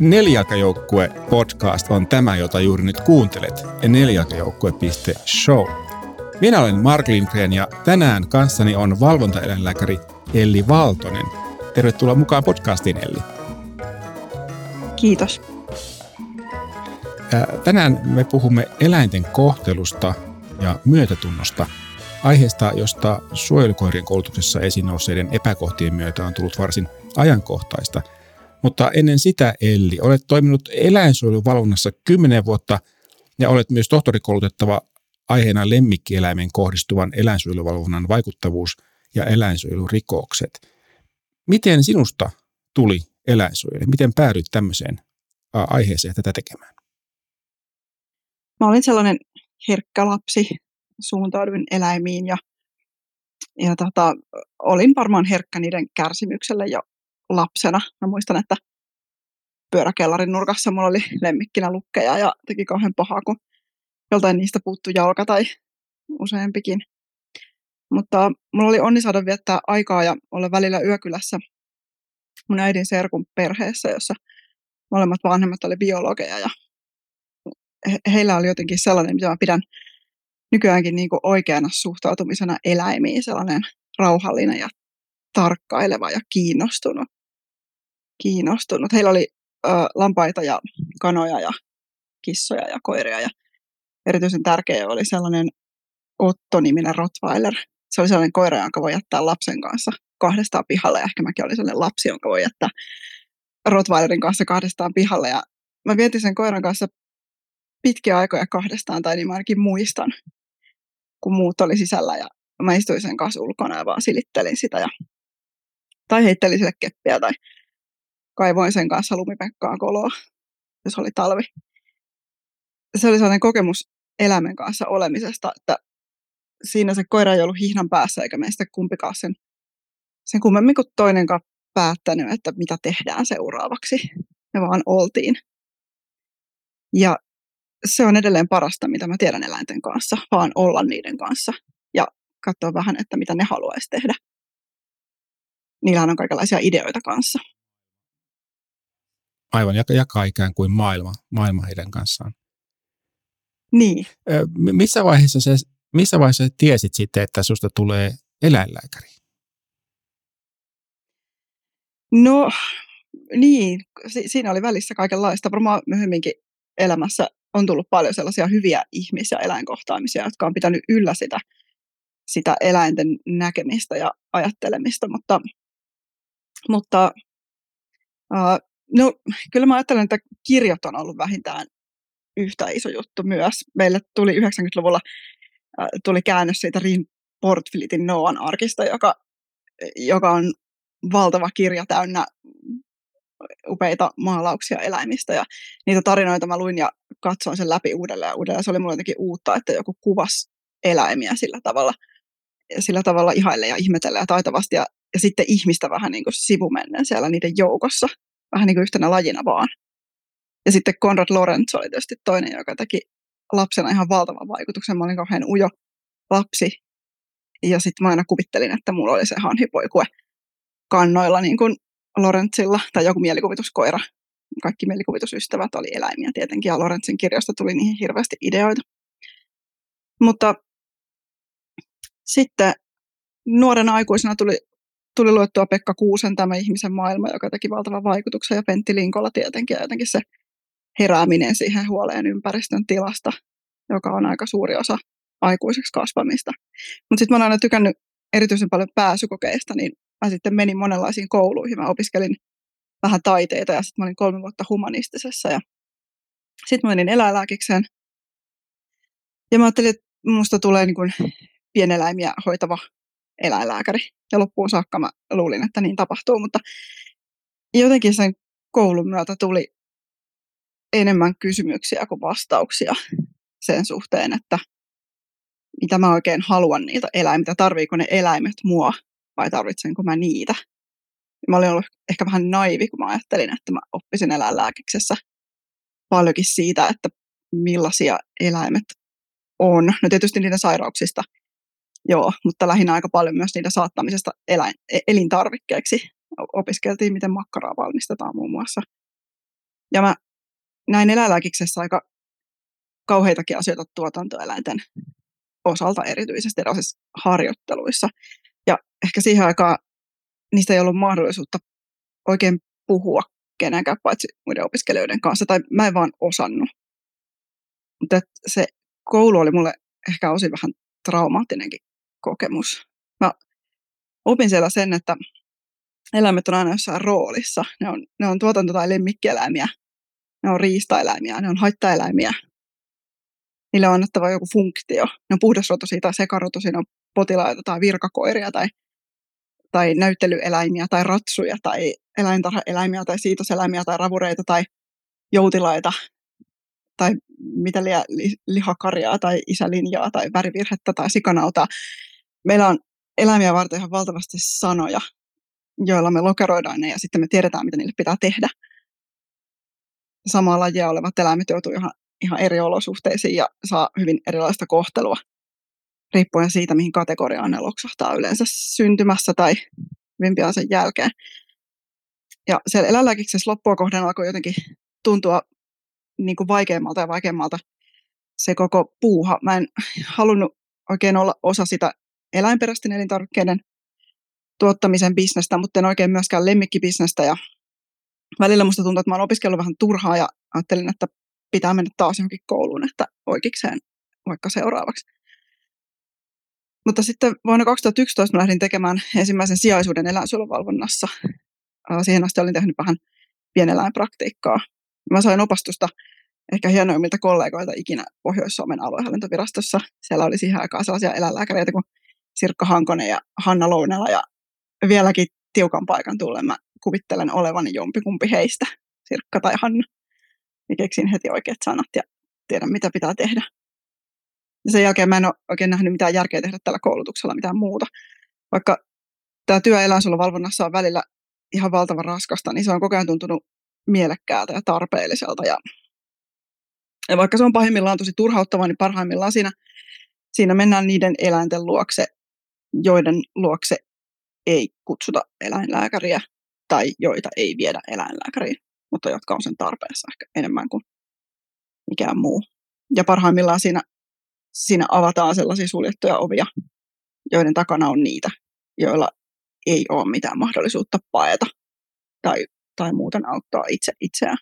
Nelijalkajoukkue podcast on tämä, jota juuri nyt kuuntelet. Nelijalkajoukkue.show. Minä olen Mark Lindgren ja tänään kanssani on valvontaeläinlääkäri Elli Valtonen. Tervetuloa mukaan podcastiin, Elli. Kiitos. Tänään me puhumme eläinten kohtelusta ja myötätunnosta. Aiheesta, josta suojelukoirien koulutuksessa esiin nousseiden epäkohtien myötä on tullut varsin ajankohtaista – mutta ennen sitä, Elli, olet toiminut eläinsuojeluvalvonnassa kymmenen vuotta ja olet myös tohtorikoulutettava aiheena lemmikkieläimen kohdistuvan eläinsuojeluvalvonnan vaikuttavuus ja eläinsuojelurikokset. Miten sinusta tuli eläinsuojelu? Miten päädyit tämmöiseen aiheeseen tätä tekemään? Mä olin sellainen herkkä lapsi, suuntauduin eläimiin ja, ja tota, olin varmaan herkkä niiden kärsimykselle jo lapsena. Mä muistan, että pyöräkellarin nurkassa mulla oli lemmikkinä lukkeja ja teki kauhean pahaa, kun joltain niistä puuttu jalka tai useampikin. Mutta mulla oli onni saada viettää aikaa ja olla välillä yökylässä mun äidin serkun perheessä, jossa molemmat vanhemmat oli biologeja ja heillä oli jotenkin sellainen, mitä mä pidän nykyäänkin niin kuin oikeana suhtautumisena eläimiin, sellainen rauhallinen ja tarkkaileva ja kiinnostunut kiinnostunut. Heillä oli ö, lampaita ja kanoja ja kissoja ja koiria ja erityisen tärkeä oli sellainen Otto-niminen Rottweiler. Se oli sellainen koira, jonka voi jättää lapsen kanssa kahdestaan pihalle. Ja ehkä mäkin olin sellainen lapsi, jonka voi jättää Rottweilerin kanssa kahdestaan pihalle. Ja mä vietin sen koiran kanssa pitkiä aikoja kahdestaan, tai niin mä ainakin muistan, kun muut oli sisällä. Ja mä istuin sen kanssa ulkona ja vaan silittelin sitä. Ja, tai heittelin sille keppiä tai kaivoin sen kanssa lumipekkaan koloa, jos oli talvi. Se oli sellainen kokemus eläimen kanssa olemisesta, että siinä se koira ei ollut hihnan päässä eikä meistä kumpikaan sen, sen kummemmin kuin toinenkaan päättänyt, että mitä tehdään seuraavaksi. Me vaan oltiin. Ja se on edelleen parasta, mitä mä tiedän eläinten kanssa, vaan olla niiden kanssa ja katsoa vähän, että mitä ne haluaisi tehdä. Niillä on kaikenlaisia ideoita kanssa aivan jakaa ikään kuin maailma, maailma heidän kanssaan. Niin. Missä vaiheessa, se, missä vaiheessa tiesit sitten, että susta tulee eläinlääkäri? No niin, si- siinä oli välissä kaikenlaista. Varmaan myöhemminkin elämässä on tullut paljon sellaisia hyviä ihmis- ja eläinkohtaamisia, jotka on pitänyt yllä sitä, sitä eläinten näkemistä ja ajattelemista, mutta, mutta uh, No kyllä mä ajattelen, että kirjat on ollut vähintään yhtä iso juttu myös. Meille tuli 90-luvulla äh, tuli käännös siitä Rin Portfilitin Noan arkista, joka, joka on valtava kirja täynnä upeita maalauksia eläimistä. Ja niitä tarinoita mä luin ja katsoin sen läpi uudelleen ja uudelleen. Se oli mulle jotenkin uutta, että joku kuvas eläimiä sillä tavalla, sillä tavalla ihaille ja ihmetellä ja taitavasti. Ja, ja sitten ihmistä vähän niin kuin sivumennen siellä niiden joukossa vähän niin kuin yhtenä lajina vaan. Ja sitten Konrad Lorenz oli tietysti toinen, joka teki lapsena ihan valtavan vaikutuksen. Mä olin kauhean ujo lapsi. Ja sitten mä aina kuvittelin, että mulla oli se hanhipoikue kannoilla niin kuin Lorenzilla tai joku mielikuvituskoira. Kaikki mielikuvitusystävät oli eläimiä tietenkin ja Lorenzin kirjasta tuli niihin hirveästi ideoita. Mutta sitten nuorena aikuisena tuli tuli luettua Pekka Kuusen tämä ihmisen maailma, joka teki valtavan vaikutuksen, ja Pentti Linkola tietenkin, ja jotenkin se herääminen siihen huoleen ympäristön tilasta, joka on aika suuri osa aikuiseksi kasvamista. Mutta sitten mä olen aina tykännyt erityisen paljon pääsykokeista, niin mä sitten menin monenlaisiin kouluihin. Mä opiskelin vähän taiteita ja sitten mä olin kolme vuotta humanistisessa ja sitten mä menin eläinlääkikseen. Ja mä ajattelin, että musta tulee niin kuin pieneläimiä hoitava eläinlääkäri. Ja loppuun saakka mä luulin, että niin tapahtuu, mutta jotenkin sen koulun myötä tuli enemmän kysymyksiä kuin vastauksia sen suhteen, että mitä mä oikein haluan niitä eläimitä, tarviiko ne eläimet mua vai tarvitsenko mä niitä. Mä olin ollut ehkä vähän naivi, kun mä ajattelin, että mä oppisin eläinlääkiksessä paljonkin siitä, että millaisia eläimet on. No tietysti niiden sairauksista Joo, mutta lähinnä aika paljon myös niiden saattamisesta eläin, e, elintarvikkeeksi. Opiskeltiin, miten makkaraa valmistetaan muun muassa. Ja mä näin eläinlääkiksessä aika kauheitakin asioita tuotantoeläinten osalta erityisesti erilaisissa harjoitteluissa. Ja ehkä siihen aikaan niistä ei ollut mahdollisuutta oikein puhua kenenkään paitsi muiden opiskelijoiden kanssa, tai mä en vaan osannut. Mutta se koulu oli mulle ehkä osin vähän traumaattinenkin kokemus. Mä opin siellä sen, että eläimet on aina jossain roolissa. Ne on, ne on tuotanto- tai lemmikkieläimiä, ne on riistaeläimiä, ne on haittaeläimiä. Niille on annettava joku funktio. Ne on puhdasrotosia tai sekarotosia, ne on potilaita tai virkakoiria tai, tai näyttelyeläimiä tai ratsuja tai eläintarhaeläimiä tai siitoseläimiä tai ravureita tai joutilaita tai mitä liian lihakarjaa tai isälinjaa tai värivirhettä tai sikanautaa. Meillä on eläimiä varten ihan valtavasti sanoja, joilla me lokeroidaan ne ja sitten me tiedetään, mitä niille pitää tehdä. Samaa lajia olevat eläimet joutuu ihan, ihan eri olosuhteisiin ja saa hyvin erilaista kohtelua riippuen siitä, mihin kategoriaan ne loksahtaa yleensä syntymässä tai hyvin pian sen jälkeen. Ja siellä eläinlääkiksessä loppua kohden alkoi jotenkin tuntua niin kuin vaikeammalta ja vaikeammalta se koko puuha. Mä en halunnut oikein olla osa sitä eläinperäisten elintarvikkeiden tuottamisen bisnestä, mutta en oikein myöskään lemmikkibisnestä. Ja välillä musta tuntuu, että mä oon opiskellut vähän turhaa ja ajattelin, että pitää mennä taas johonkin kouluun, että oikeikseen vaikka seuraavaksi. Mutta sitten vuonna 2011 mä lähdin tekemään ensimmäisen sijaisuuden eläinsuojeluvalvonnassa. Siihen asti olin tehnyt vähän pieneläinpraktiikkaa. Mä sain opastusta ehkä hienoimmilta kollegoilta ikinä Pohjois-Suomen aluehallintovirastossa. Siellä oli siihen aikaan sellaisia eläinlääkäreitä kuin Sirkka Hankonen ja Hanna Lounela ja vieläkin tiukan paikan tullen mä kuvittelen olevani jompikumpi heistä, Sirkka tai Hanna. Ja keksin heti oikeat sanat ja tiedän, mitä pitää tehdä. Ja sen jälkeen mä en ole oikein nähnyt mitään järkeä tehdä tällä koulutuksella mitään muuta. Vaikka tämä työ eläinsuojeluvalvonnassa on välillä ihan valtavan raskasta, niin se on koko ajan tuntunut mielekkäältä ja tarpeelliselta. Ja, ja vaikka se on pahimmillaan tosi turhauttavaa, niin parhaimmillaan siinä, siinä mennään niiden eläinten luokse, joiden luokse ei kutsuta eläinlääkäriä tai joita ei viedä eläinlääkäriin, mutta jotka on sen tarpeessa ehkä enemmän kuin mikään muu. Ja parhaimmillaan siinä, siinä avataan sellaisia suljettuja ovia, joiden takana on niitä, joilla ei ole mitään mahdollisuutta paeta tai, tai muuten auttaa itse itseään.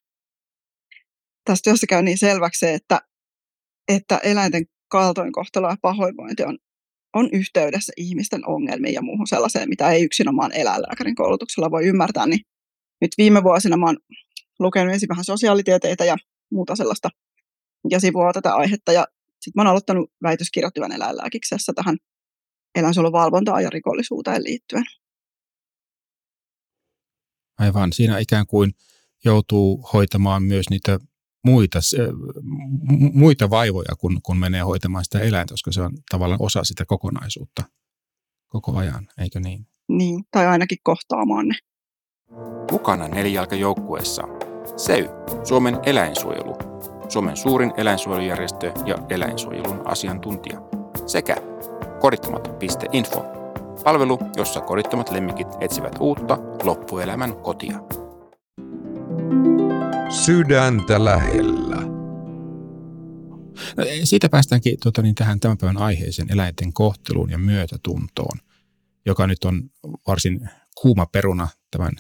Tästä työssä käy niin selväksi se, että, että eläinten kaltoinkohtelu ja pahoinvointi on on yhteydessä ihmisten ongelmiin ja muuhun sellaiseen, mitä ei yksinomaan eläinlääkärin koulutuksella voi ymmärtää, niin nyt viime vuosina mä oon lukenut ensin vähän sosiaalitieteitä ja muuta sellaista, mikä sivuaa tätä aihetta, ja sitten mä oon aloittanut väitöskirjoittivan eläinlääkiksessä tähän eläinsuojeluvalvontaan ja rikollisuuteen liittyen. Aivan, siinä ikään kuin joutuu hoitamaan myös niitä muita, muita vaivoja, kun, kun menee hoitamaan sitä eläintä, koska se on tavallaan osa sitä kokonaisuutta koko ajan, eikö niin? Niin, tai ainakin kohtaamaan ne. Mukana nelijalkajoukkueessa. SEY, Suomen eläinsuojelu, Suomen suurin eläinsuojelujärjestö ja eläinsuojelun asiantuntija, sekä kodittomat.info, palvelu, jossa kodittomat lemmikit etsivät uutta loppuelämän kotia sydäntä lähellä. No, siitä päästäänkin tuota, niin tähän tämän päivän aiheeseen eläinten kohteluun ja myötätuntoon, joka nyt on varsin kuuma peruna tämän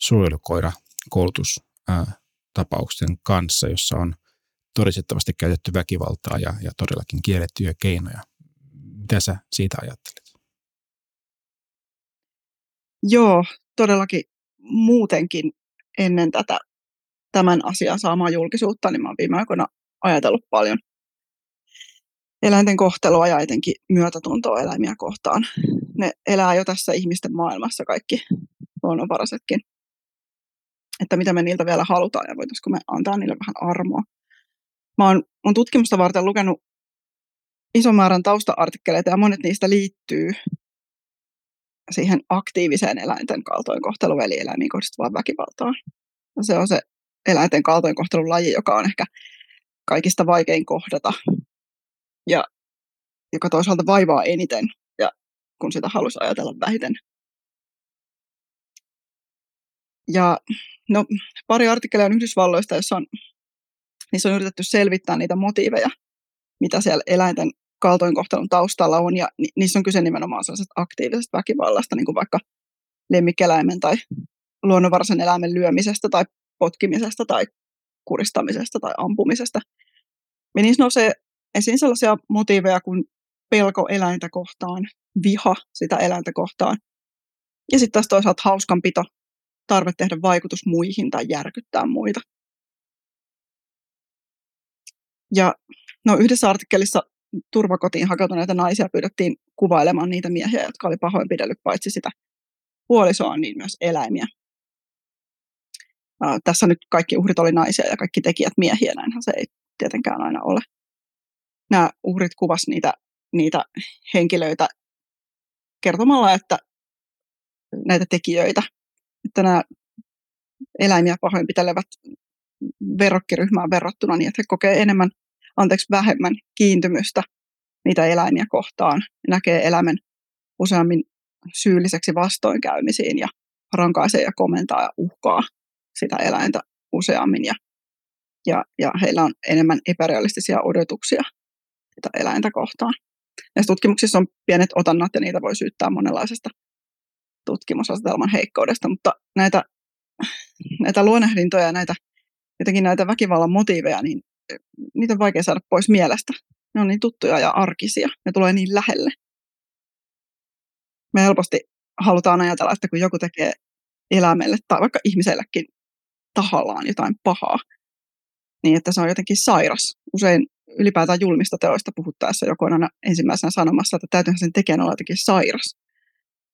suojelukoira koulutustapauksen kanssa, jossa on todistettavasti käytetty väkivaltaa ja, ja todellakin kiellettyjä keinoja. Mitä sä siitä ajattelet? Joo, todellakin muutenkin ennen tätä tämän asian saamaan julkisuutta, niin mä oon viime aikoina ajatellut paljon eläinten kohtelua ja etenkin myötätuntoa eläimiä kohtaan. Ne elää jo tässä ihmisten maailmassa kaikki luonnonvarasetkin. Että mitä me niiltä vielä halutaan ja voitaisiko me antaa niille vähän armoa. Mä oon, oon tutkimusta varten lukenut ison määrän tausta-artikkeleita ja monet niistä liittyy siihen aktiiviseen eläinten kaltoinkohteluun eli eläimiin kohdistuvaan väkivaltaan. Se on se eläinten kaltoinkohtelun laji, joka on ehkä kaikista vaikein kohdata ja joka toisaalta vaivaa eniten ja kun sitä halusi ajatella vähiten. Ja no, pari artikkelia on Yhdysvalloista, jossa on, niissä on yritetty selvittää niitä motiiveja, mitä siellä eläinten kaltoinkohtelun taustalla on, ja ni, niissä on kyse nimenomaan sellaisesta aktiivisesta väkivallasta, niin kuin vaikka lemmikkieläimen tai luonnonvaraisen eläimen lyömisestä tai potkimisesta tai kuristamisesta tai ampumisesta. Ja niissä nousee esiin sellaisia motiiveja kuin pelko eläintä kohtaan, viha sitä eläintä kohtaan. Ja sitten taas toisaalta hauskanpito, tarve tehdä vaikutus muihin tai järkyttää muita. Ja no, yhdessä artikkelissa turvakotiin hakeutuneita naisia pyydettiin kuvailemaan niitä miehiä, jotka oli pahoinpidellyt paitsi sitä puolisoa, niin myös eläimiä. Tässä nyt kaikki uhrit oli naisia ja kaikki tekijät miehiä, näinhän se ei tietenkään aina ole. Nämä uhrit kuvas niitä, niitä henkilöitä kertomalla, että näitä tekijöitä, että nämä eläimiä pahoinpitelevät verrokkiryhmään verrattuna niin, että he kokee enemmän, anteeksi, vähemmän kiintymystä niitä eläimiä kohtaan. Näkee eläimen useammin syylliseksi vastoinkäymisiin ja rankaisee ja komentaa ja uhkaa sitä eläintä useammin. Ja, ja, ja heillä on enemmän epärealistisia odotuksia sitä eläintä kohtaan. Näissä tutkimuksissa on pienet otannat ja niitä voi syyttää monenlaisesta tutkimusasetelman heikkoudesta, mutta näitä, näitä luonnehdintoja ja näitä, jotenkin näitä väkivallan motiiveja, niin niitä on vaikea saada pois mielestä. Ne on niin tuttuja ja arkisia, ne tulee niin lähelle. Me helposti halutaan ajatella, että kun joku tekee eläimelle tai vaikka ihmisellekin tahallaan jotain pahaa, niin että se on jotenkin sairas. Usein ylipäätään julmista teoista puhuttaessa joku on aina ensimmäisenä sanomassa, että täytyyhän sen tekijän olla jotenkin sairas.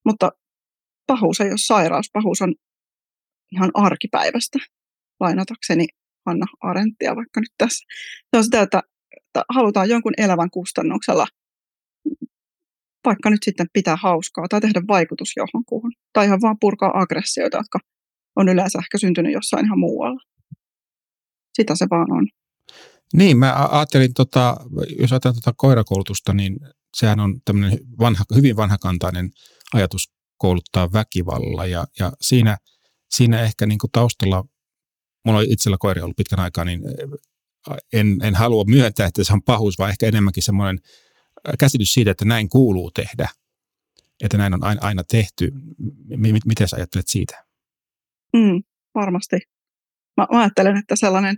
Mutta pahuus ei ole sairaus, pahuus on ihan arkipäivästä, lainatakseni Hanna Arenttia vaikka nyt tässä. Se on sitä, että, että halutaan jonkun elävän kustannuksella vaikka nyt sitten pitää hauskaa tai tehdä vaikutus johonkuhun. Tai ihan vaan purkaa aggressioita, jotka on yleensä ehkä syntynyt jossain ihan muualla. Sitä se vaan on. Niin, mä ajattelin, tota, jos ajatellaan tota koirakoulutusta, niin sehän on tämmöinen vanha, hyvin vanhakantainen ajatus kouluttaa väkivallalla ja, ja siinä, siinä ehkä niin kuin taustalla, mulla on itsellä koiria ollut pitkän aikaa, niin en, en halua myöntää, että se on pahuus, vaan ehkä enemmänkin semmoinen käsitys siitä, että näin kuuluu tehdä, että näin on aina, aina tehty. M- miten sä ajattelet siitä? Mm, varmasti. Mä, mä ajattelen, että sellainen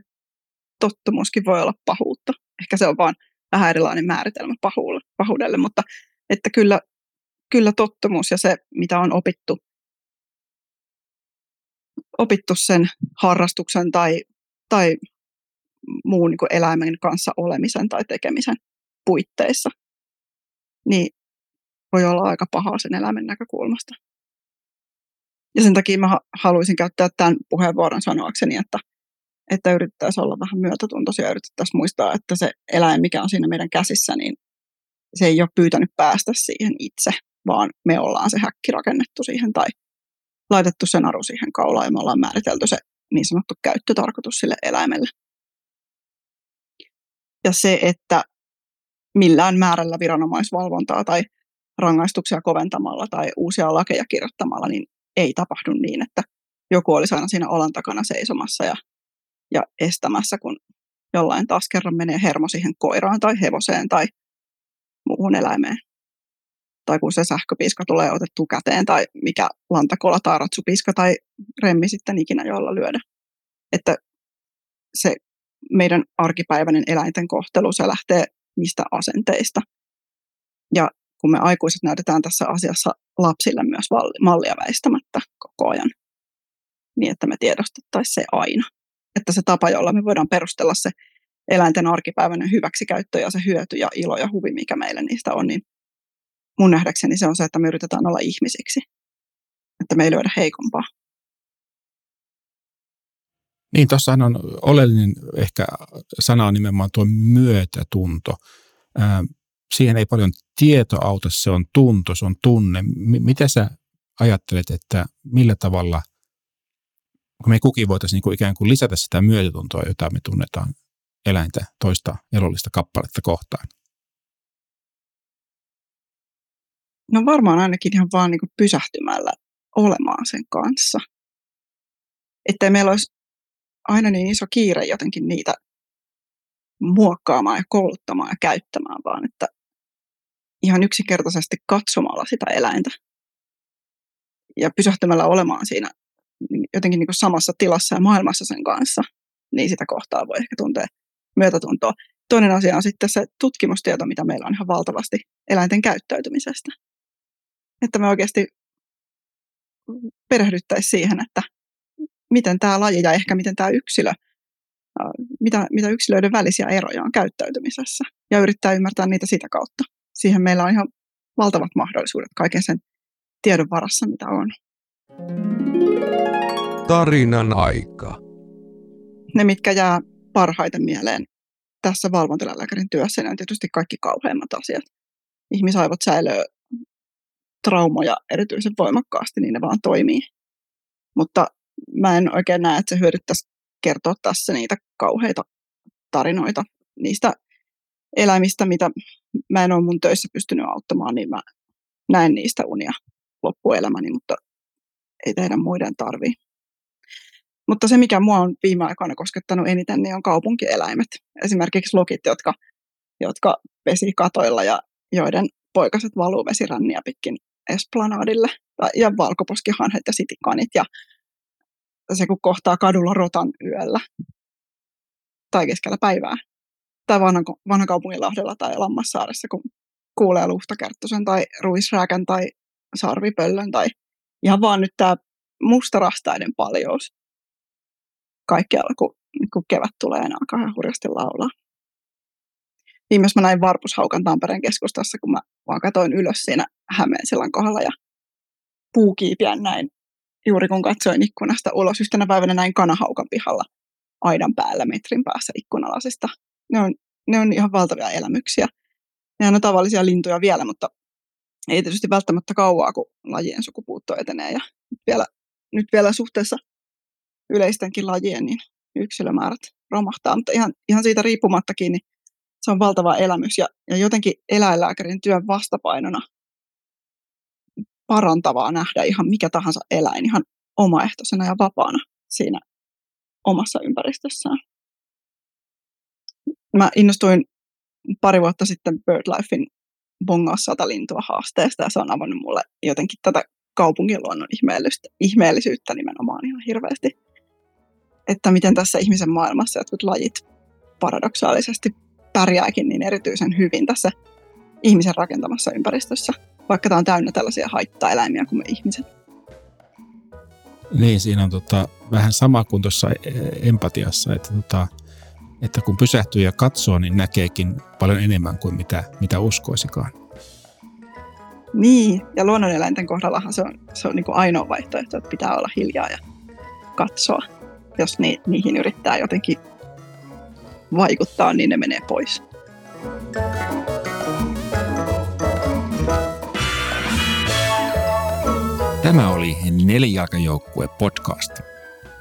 tottumuskin voi olla pahuutta. Ehkä se on vaan vähän erilainen määritelmä pahuudelle, pahuudelle mutta että kyllä, kyllä tottumus ja se, mitä on opittu, opittu sen harrastuksen tai, tai muun niin eläimen kanssa olemisen tai tekemisen puitteissa, niin voi olla aika pahaa sen eläimen näkökulmasta. Ja sen takia mä haluaisin käyttää tämän puheenvuoron sanoakseni, että että yritettäisiin olla vähän myötätuntoisia ja yritettäisiin muistaa, että se eläin, mikä on siinä meidän käsissä, niin se ei ole pyytänyt päästä siihen itse, vaan me ollaan se häkki rakennettu siihen tai laitettu sen naru siihen kaulaan ja me ollaan määritelty se niin sanottu käyttötarkoitus sille eläimelle. Ja se, että millään määrällä viranomaisvalvontaa tai rangaistuksia koventamalla tai uusia lakeja kirjoittamalla, niin ei tapahdu niin, että joku olisi aina siinä olan takana seisomassa ja ja estämässä, kun jollain taas kerran menee hermo siihen koiraan tai hevoseen tai muuhun eläimeen. Tai kun se sähköpiiska tulee otettu käteen tai mikä lantakola tai ratsupiiska tai remmi sitten ikinä jolla lyödä. Että se meidän arkipäiväinen eläinten kohtelu, se lähtee mistä asenteista. Ja kun me aikuiset näytetään tässä asiassa lapsille myös mallia väistämättä koko ajan, niin että me tiedostettaisiin se aina että se tapa, jolla me voidaan perustella se eläinten arkipäiväinen hyväksikäyttö ja se hyöty ja ilo ja huvi, mikä meille niistä on, niin mun nähdäkseni se on se, että me yritetään olla ihmisiksi, että me ei löydä heikompaa. Niin, tuossahan on oleellinen ehkä sana on nimenomaan tuo myötätunto. Siihen ei paljon tieto auta, se on tunto, se on tunne. M- mitä sä ajattelet, että millä tavalla kun me kukin voitaisiin niin kuin ikään kuin lisätä sitä myötätuntoa, jota me tunnetaan eläintä toista elollista kappaletta kohtaan? No varmaan ainakin ihan vaan niin kuin pysähtymällä olemaan sen kanssa. ettei meillä olisi aina niin iso kiire jotenkin niitä muokkaamaan ja kouluttamaan ja käyttämään, vaan että ihan yksinkertaisesti katsomalla sitä eläintä ja pysähtymällä olemaan siinä jotenkin niin kuin samassa tilassa ja maailmassa sen kanssa, niin sitä kohtaa voi ehkä tuntea myötätuntoa. Toinen asia on sitten se tutkimustieto, mitä meillä on ihan valtavasti eläinten käyttäytymisestä. Että me oikeasti perehdyttäisiin siihen, että miten tämä laji ja ehkä miten tämä yksilö, mitä, mitä yksilöiden välisiä eroja on käyttäytymisessä ja yrittää ymmärtää niitä sitä kautta. Siihen meillä on ihan valtavat mahdollisuudet kaiken sen tiedon varassa, mitä on. Tarinan aika. Ne, mitkä jää parhaiten mieleen tässä valvontaläkärin työssä, ne on tietysti kaikki kauheimmat asiat. Ihmisaivot säilöö traumoja erityisen voimakkaasti, niin ne vaan toimii. Mutta mä en oikein näe, että se hyödyttäisi kertoa tässä niitä kauheita tarinoita niistä eläimistä, mitä mä en ole mun töissä pystynyt auttamaan, niin mä näen niistä unia loppuelämäni, mutta ei teidän muiden tarvii. Mutta se, mikä mua on viime aikoina koskettanut eniten, niin on kaupunkieläimet. Esimerkiksi lokit, jotka, jotka pesi katoilla ja joiden poikaset valuu vesiränniä pitkin esplanadille. Ja valkoposkihanhet ja sitikanit. Ja se, kun kohtaa kadulla rotan yöllä tai keskellä päivää. Tai vanha, vanha kaupunginlahdella tai Lammassaaressa, kun kuulee luhtakärttösen tai ruisrääkän tai sarvipöllön tai ihan vaan nyt tämä mustarastaiden paljous kaikkialla, kun, kun kevät tulee enää alkaa hurjasti laulaa. Viimeis mä näin varpushaukan Tampereen keskustassa, kun mä vaan katoin ylös siinä Hämeensillan kohdalla ja puukiipiän näin juuri kun katsoin ikkunasta ulos. Yhtenä päivänä näin kanahaukan pihalla aidan päällä metrin päässä ikkunalasista. Ne on, ne on ihan valtavia elämyksiä. Ne on tavallisia lintuja vielä, mutta ei tietysti välttämättä kauaa, kun lajien sukupuutto etenee. Ja nyt vielä, nyt vielä suhteessa yleistenkin lajien, niin yksilömäärät romahtaa. Mutta ihan, ihan siitä riippumattakin, niin se on valtava elämys. Ja, ja jotenkin eläinlääkärin työn vastapainona parantavaa nähdä ihan mikä tahansa eläin ihan omaehtoisena ja vapaana siinä omassa ympäristössään. Mä innostuin pari vuotta sitten BirdLifein bongaa sata lintua haasteesta ja se on avannut mulle jotenkin tätä kaupunkiluonnon ihmeellisyyttä nimenomaan ihan hirveästi. Että miten tässä ihmisen maailmassa jotkut lajit paradoksaalisesti pärjääkin niin erityisen hyvin tässä ihmisen rakentamassa ympäristössä, vaikka tämä on täynnä tällaisia haittaeläimiä kuin me ihmiset. Niin, siinä on tota, vähän sama kuin tuossa empatiassa, että, tota, että kun pysähtyy ja katsoo, niin näkeekin paljon enemmän kuin mitä, mitä uskoisikaan. Niin, ja luonnoneläinten kohdallahan se on, se on niin kuin ainoa vaihtoehto, että pitää olla hiljaa ja katsoa. Jos ni, niihin yrittää jotenkin vaikuttaa, niin ne menee pois. Tämä oli Nelijalkajoukkue podcast.